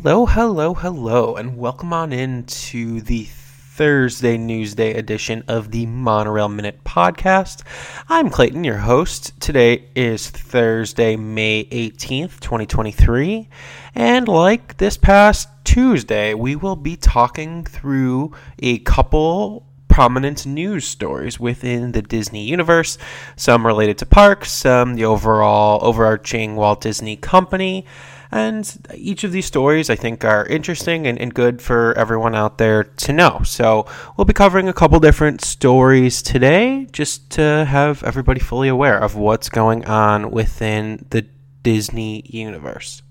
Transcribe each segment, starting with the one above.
Hello, hello, hello, and welcome on in to the Thursday Newsday edition of the Monorail Minute Podcast. I'm Clayton, your host. Today is Thursday, May 18th, 2023, and like this past Tuesday, we will be talking through a couple prominent news stories within the Disney universe, some related to parks, some the overall overarching Walt Disney Company. And each of these stories I think are interesting and, and good for everyone out there to know. So we'll be covering a couple different stories today just to have everybody fully aware of what's going on within the Disney universe.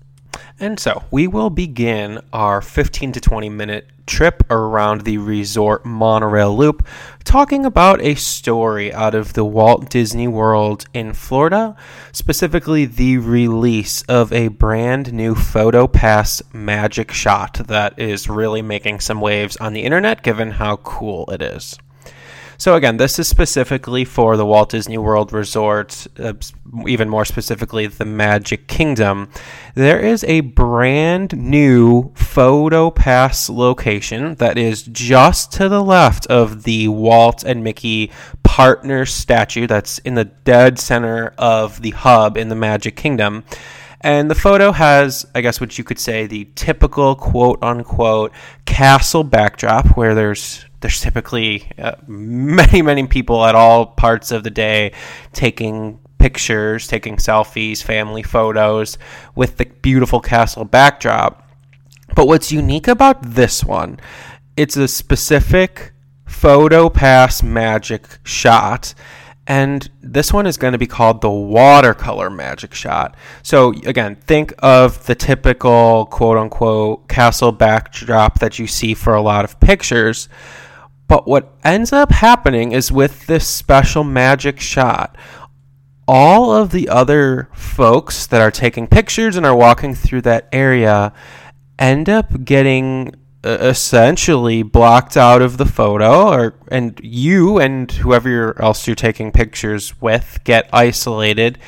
And so we will begin our 15 to 20 minute trip around the resort monorail loop talking about a story out of the Walt Disney World in Florida, specifically the release of a brand new Photo Pass magic shot that is really making some waves on the internet given how cool it is. So again, this is specifically for the Walt Disney World Resort, uh, even more specifically the Magic Kingdom. There is a brand new Photo Pass location that is just to the left of the Walt and Mickey partner statue that's in the dead center of the hub in the Magic Kingdom. And the photo has, I guess, what you could say, the typical quote unquote castle backdrop where there's there's typically uh, many, many people at all parts of the day taking pictures, taking selfies, family photos with the beautiful castle backdrop. But what's unique about this one, it's a specific photo pass magic shot. And this one is going to be called the watercolor magic shot. So, again, think of the typical quote unquote castle backdrop that you see for a lot of pictures. But what ends up happening is with this special magic shot, all of the other folks that are taking pictures and are walking through that area end up getting uh, essentially blocked out of the photo or and you and whoever else you're taking pictures with get isolated.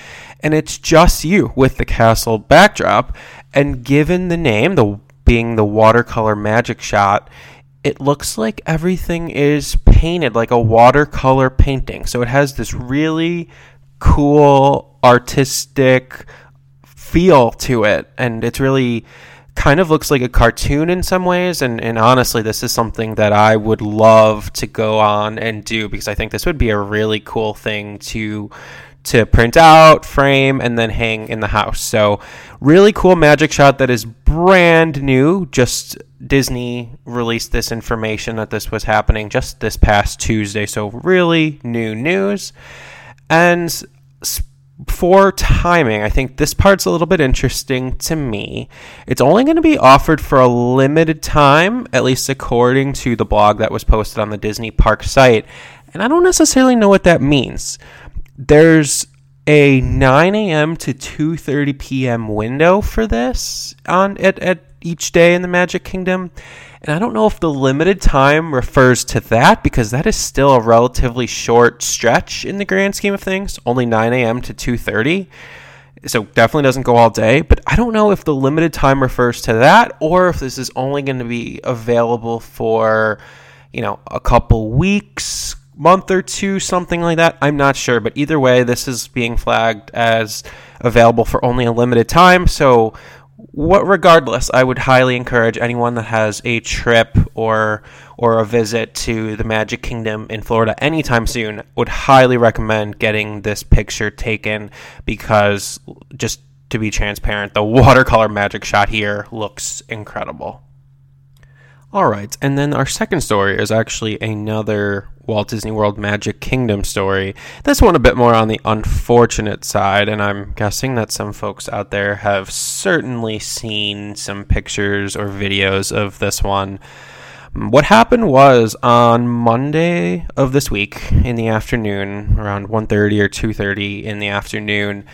And it's just you with the castle backdrop. And given the name the being the watercolor magic shot it looks like everything is painted like a watercolor painting. So it has this really cool artistic feel to it and it's really kind of looks like a cartoon in some ways and, and honestly this is something that i would love to go on and do because i think this would be a really cool thing to to print out, frame, and then hang in the house. So, really cool magic shot that is brand new. Just Disney released this information that this was happening just this past Tuesday. So, really new news. And for timing, I think this part's a little bit interesting to me. It's only going to be offered for a limited time, at least according to the blog that was posted on the Disney Park site. And I don't necessarily know what that means there's a 9 a.m. to 2:30 p.m. window for this on at, at each day in the Magic Kingdom. And I don't know if the limited time refers to that because that is still a relatively short stretch in the grand scheme of things, only 9 a.m. to 2:30. So definitely doesn't go all day, but I don't know if the limited time refers to that or if this is only going to be available for, you know, a couple weeks, month or two, something like that. I'm not sure, but either way, this is being flagged as available for only a limited time. So, what regardless, I would highly encourage anyone that has a trip or or a visit to the Magic Kingdom in Florida anytime soon would highly recommend getting this picture taken because just to be transparent, the watercolor magic shot here looks incredible. All right, and then our second story is actually another Walt Disney World Magic Kingdom story. This one a bit more on the unfortunate side, and I'm guessing that some folks out there have certainly seen some pictures or videos of this one. What happened was on Monday of this week in the afternoon, around 1:30 or 2:30 in the afternoon,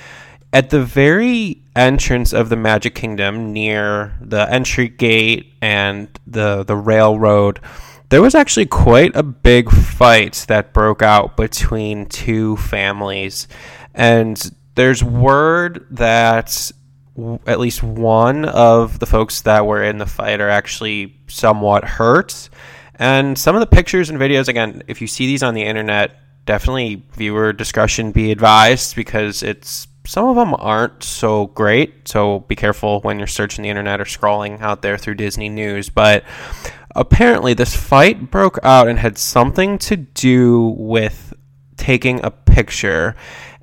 at the very entrance of the Magic Kingdom, near the entry gate and the the railroad, there was actually quite a big fight that broke out between two families, and there's word that w- at least one of the folks that were in the fight are actually somewhat hurt. And some of the pictures and videos, again, if you see these on the internet, definitely viewer discretion be advised because it's some of them aren't so great. So be careful when you're searching the internet or scrolling out there through Disney News. But apparently, this fight broke out and had something to do with taking a picture.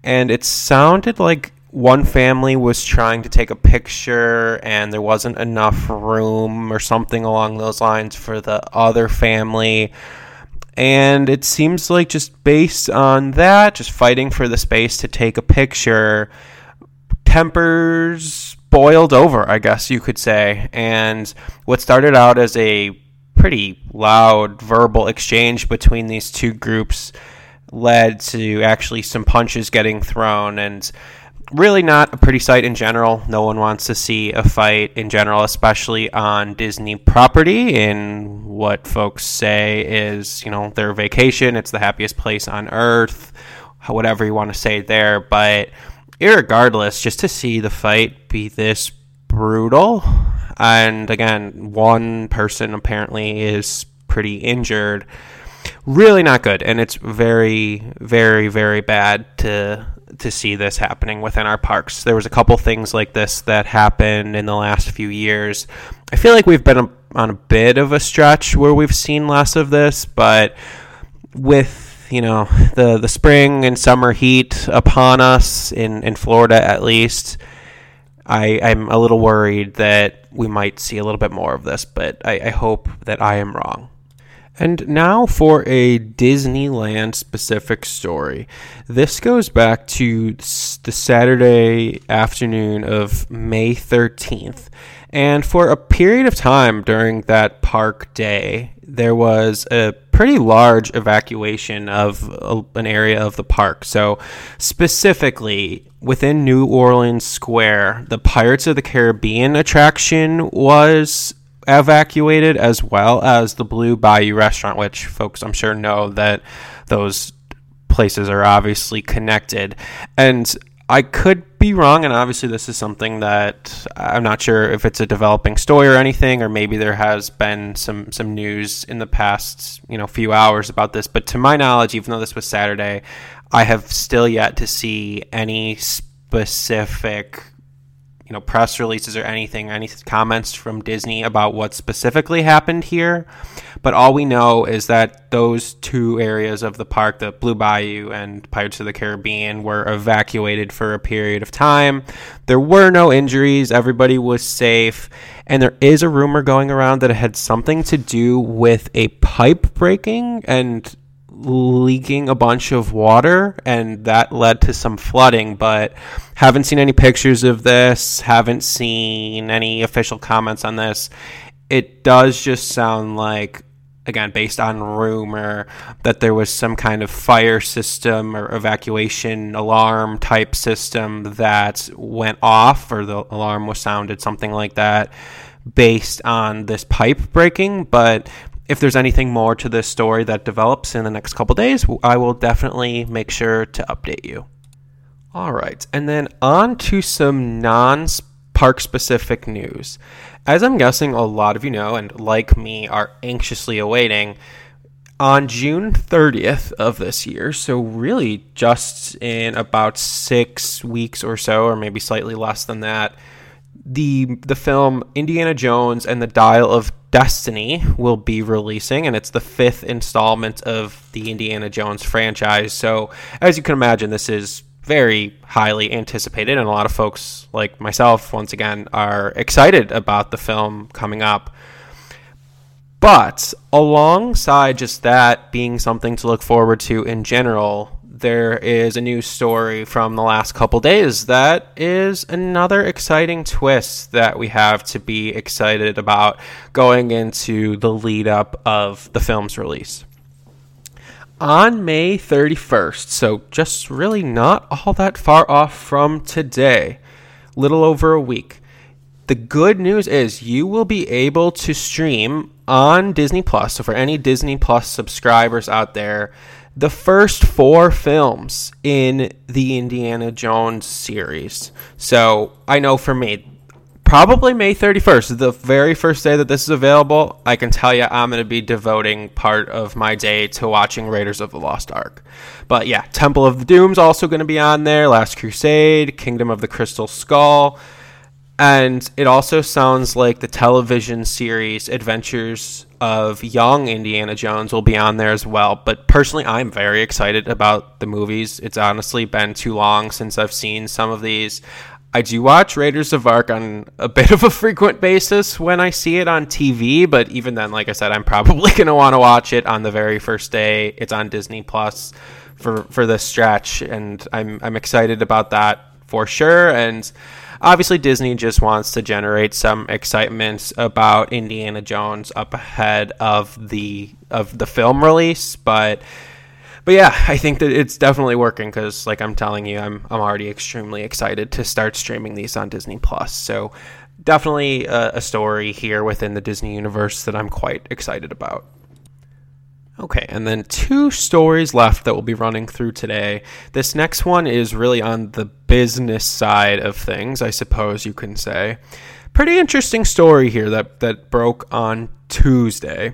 And it sounded like one family was trying to take a picture and there wasn't enough room or something along those lines for the other family. And it seems like just based on that, just fighting for the space to take a picture, tempers boiled over, I guess you could say. And what started out as a pretty loud verbal exchange between these two groups led to actually some punches getting thrown and really not a pretty sight in general. No one wants to see a fight in general, especially on Disney property in what folks say is, you know, their vacation. It's the happiest place on earth, whatever you want to say there. But regardless, just to see the fight be this brutal, and again, one person apparently is pretty injured. Really not good, and it's very, very, very bad to to see this happening within our parks. There was a couple things like this that happened in the last few years. I feel like we've been on a bit of a stretch where we've seen less of this, but with you know the the spring and summer heat upon us in in Florida at least, I I'm a little worried that we might see a little bit more of this, but I, I hope that I am wrong. And now for a Disneyland specific story. This goes back to the Saturday afternoon of May 13th. And for a period of time during that park day, there was a pretty large evacuation of an area of the park. So, specifically within New Orleans Square, the Pirates of the Caribbean attraction was evacuated, as well as the Blue Bayou restaurant, which folks I'm sure know that those places are obviously connected. And I could be wrong, and obviously this is something that I'm not sure if it's a developing story or anything, or maybe there has been some some news in the past you know few hours about this. But to my knowledge, even though this was Saturday, I have still yet to see any specific know press releases or anything, any comments from Disney about what specifically happened here. But all we know is that those two areas of the park, the Blue Bayou and Pirates of the Caribbean, were evacuated for a period of time. There were no injuries. Everybody was safe. And there is a rumor going around that it had something to do with a pipe breaking and leaking a bunch of water and that led to some flooding but haven't seen any pictures of this haven't seen any official comments on this. It does just sound like again based on rumor that there was some kind of fire system or evacuation alarm type system that went off or the alarm was sounded something like that based on this pipe breaking but if there's anything more to this story that develops in the next couple days, I will definitely make sure to update you. All right, and then on to some non park specific news. As I'm guessing a lot of you know, and like me, are anxiously awaiting, on June 30th of this year, so really just in about six weeks or so, or maybe slightly less than that, the the film Indiana Jones and the Dial of Destiny will be releasing, and it's the fifth installment of the Indiana Jones franchise. So, as you can imagine, this is very highly anticipated, and a lot of folks, like myself, once again, are excited about the film coming up. But alongside just that being something to look forward to in general, there is a new story from the last couple days that is another exciting twist that we have to be excited about going into the lead up of the film's release. On May 31st, so just really not all that far off from today, little over a week. The good news is you will be able to stream on Disney Plus. So for any Disney Plus subscribers out there, the first four films in the Indiana Jones series. So I know for me, probably May 31st, the very first day that this is available, I can tell you I'm going to be devoting part of my day to watching Raiders of the Lost Ark. But yeah, Temple of the Doom's also going to be on there, Last Crusade, Kingdom of the Crystal Skull. And it also sounds like the television series Adventures of Young Indiana Jones will be on there as well. But personally, I'm very excited about the movies. It's honestly been too long since I've seen some of these. I do watch Raiders of Ark on a bit of a frequent basis when I see it on TV, but even then, like I said, I'm probably going to want to watch it on the very first day. It's on Disney Plus for for this stretch, and I'm I'm excited about that for sure. And obviously Disney just wants to generate some excitement about Indiana Jones up ahead of the of the film release, but but yeah, I think that it's definitely working because, like I'm telling you, I'm I'm already extremely excited to start streaming these on Disney Plus. So definitely a, a story here within the Disney universe that I'm quite excited about. Okay, and then two stories left that we'll be running through today. This next one is really on the business side of things, I suppose you can say. Pretty interesting story here that, that broke on Tuesday.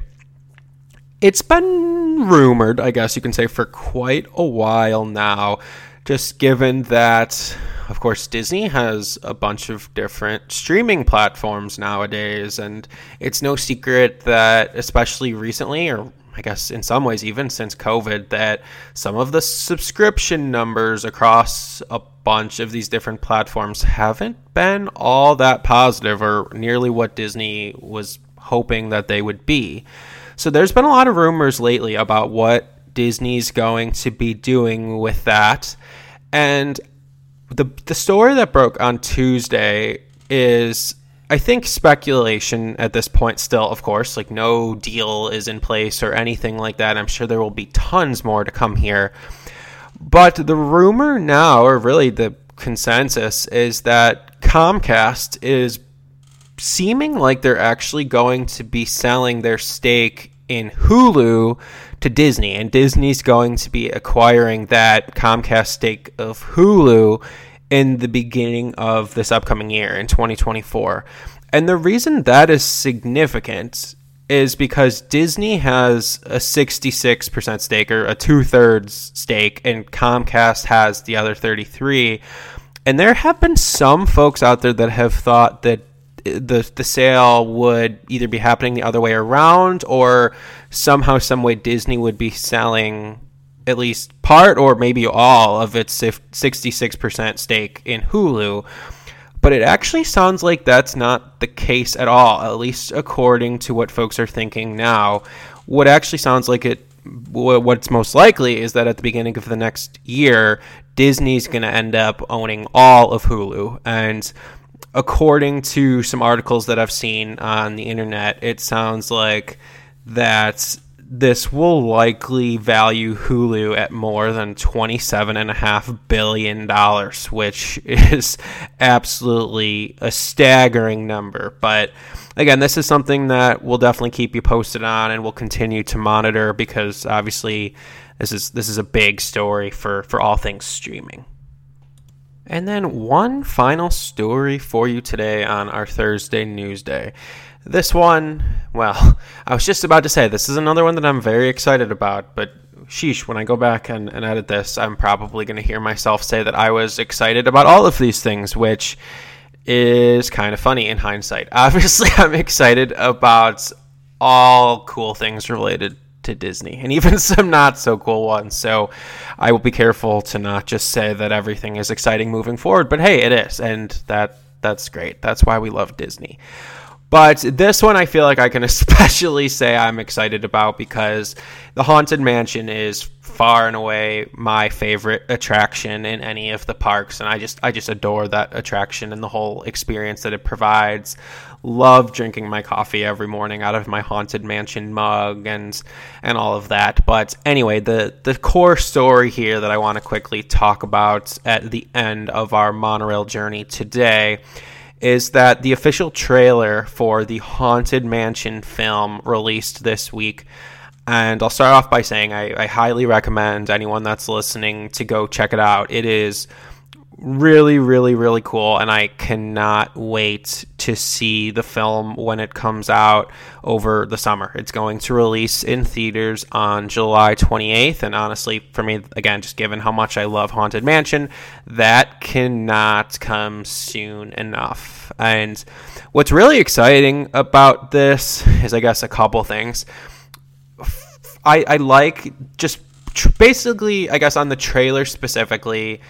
It's been rumored, I guess you can say, for quite a while now, just given that, of course, Disney has a bunch of different streaming platforms nowadays, and it's no secret that, especially recently, or I guess in some ways, even since COVID, that some of the subscription numbers across a bunch of these different platforms haven't been all that positive or nearly what Disney was hoping that they would be. So there's been a lot of rumors lately about what Disney's going to be doing with that. And the the story that broke on Tuesday is I think speculation at this point still, of course, like no deal is in place or anything like that. I'm sure there will be tons more to come here. But the rumor now, or really the consensus, is that Comcast is seeming like they're actually going to be selling their stake in Hulu to Disney, and Disney's going to be acquiring that Comcast stake of Hulu in the beginning of this upcoming year in 2024. And the reason that is significant is because Disney has a 66% stake or a two thirds stake, and Comcast has the other 33. And there have been some folks out there that have thought that eh, the the sale would either be happening the other way around or somehow some way Disney would be selling at least part or maybe all of its 66% stake in Hulu. But it actually sounds like that's not the case at all, at least according to what folks are thinking now. What actually sounds like it, what's most likely is that at the beginning of the next year, Disney's going to end up owning all of Hulu. And according to some articles that I've seen on the internet, it sounds like that this will likely value Hulu at more than $27.5 billion, which is absolutely a staggering number. But again, this is something that we'll definitely keep you posted on and we'll continue to monitor because obviously this is this is a big story for, for all things streaming. And then one final story for you today on our Thursday news day. This one, well, I was just about to say this is another one that I'm very excited about, but sheesh, when I go back and, and edit this, I'm probably going to hear myself say that I was excited about all of these things, which is kind of funny in hindsight. Obviously, I'm excited about all cool things related to Disney and even some not so cool ones. So I will be careful to not just say that everything is exciting moving forward, but hey, it is. And that that's great. That's why we love Disney. But this one I feel like I can especially say I'm excited about because the Haunted Mansion is far and away my favorite attraction in any of the parks and I just I just adore that attraction and the whole experience that it provides love drinking my coffee every morning out of my haunted mansion mug and and all of that. But anyway, the the core story here that I want to quickly talk about at the end of our monorail journey today is that the official trailer for the Haunted Mansion film released this week And I'll start off by saying I, I highly recommend anyone that's listening to go check it out. It is really, really, really cool, and I cannot wait to see the film when it comes out over the summer. It's going to release in theaters on July 28th, and honestly, for me, again, just given how much I love Haunted Mansion, that cannot come soon enough. And what's really exciting about this is, I guess, a couple things. I, I like just basically, I guess, on the trailer specifically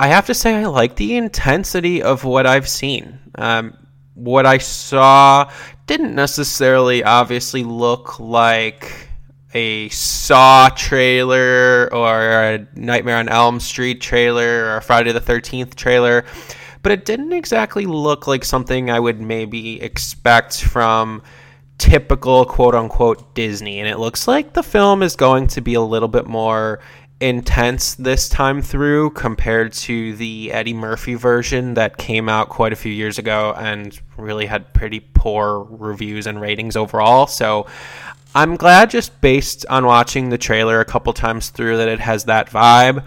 I have to say, I like the intensity of what I've seen. Um, what I saw didn't necessarily obviously look like a Saw trailer or a Nightmare on Elm Street trailer or a Friday the 13th trailer, but it didn't exactly look like something I would maybe expect from typical quote unquote Disney. And it looks like the film is going to be a little bit more intense this time through compared to the Eddie Murphy version that came out quite a few years ago and really had pretty poor reviews and ratings overall. So I'm glad just based on watching the trailer a couple times through that it has that vibe.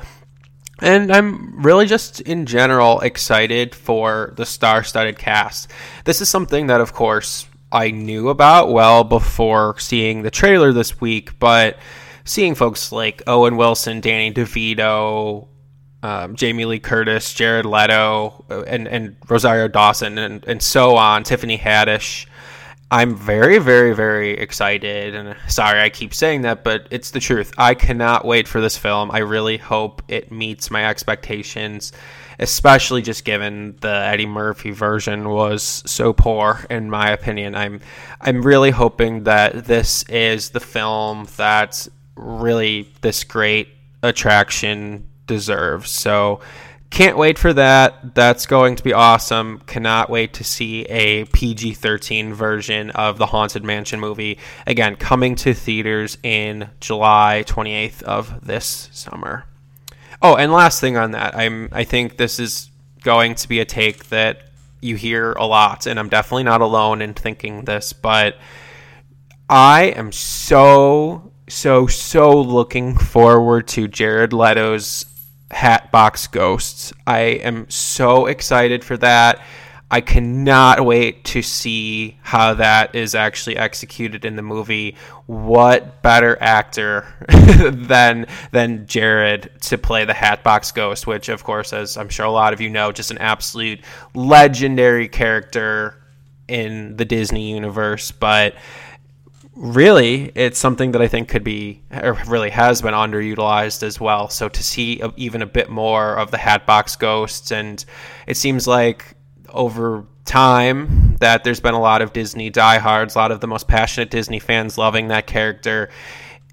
And I'm really just in general excited for the star studded cast. This is something that, of course, I knew about well before seeing the trailer this week, but seeing folks like Owen Wilson, Danny DeVito, um, Jamie Lee Curtis, Jared Leto, uh, and, and Rosario Dawson, and, and so on, Tiffany Haddish. I'm very, very, very excited. And sorry, I keep saying that, but it's the truth. I cannot wait for this film. I really hope it meets my expectations, especially just given the Eddie Murphy version was so poor, in my opinion. I'm, I'm really hoping that this is the film that really this great attraction deserves. So can't wait for that. That's going to be awesome. Cannot wait to see a PG 13 version of the Haunted Mansion movie. Again, coming to theaters in July 28th of this summer. Oh, and last thing on that, I'm I think this is going to be a take that you hear a lot, and I'm definitely not alone in thinking this, but I am so so so looking forward to Jared Leto's Hatbox Ghosts. I am so excited for that. I cannot wait to see how that is actually executed in the movie. What better actor than than Jared to play the Hatbox Ghost, which of course as I'm sure a lot of you know, just an absolute legendary character in the Disney universe, but really, it's something that I think could be, or really has been underutilized as well. So to see even a bit more of the Hatbox Ghosts, and it seems like over time that there's been a lot of Disney diehards, a lot of the most passionate Disney fans loving that character.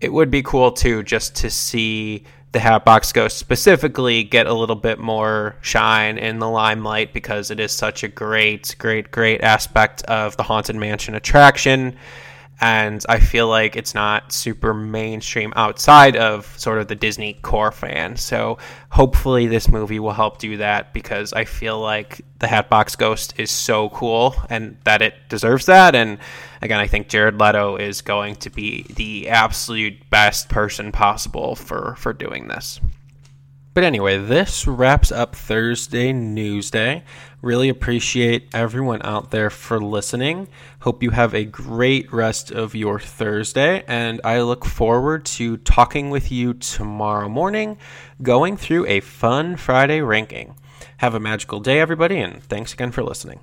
It would be cool too, just to see the Hatbox Ghost specifically get a little bit more shine in the limelight because it is such a great, great, great aspect of the Haunted Mansion attraction and I feel like it's not super mainstream outside of sort of the Disney core fan. So hopefully this movie will help do that because I feel like the Hatbox Ghost is so cool and that it deserves that. And again, I think Jared Leto is going to be the absolute best person possible for for doing this. But anyway, this wraps up Thursday Newsday. Really appreciate everyone out there for listening. Hope you have a great rest of your Thursday, and I look forward to talking with you tomorrow morning, going through a fun Friday ranking. Have a magical day, everybody, and thanks again for listening.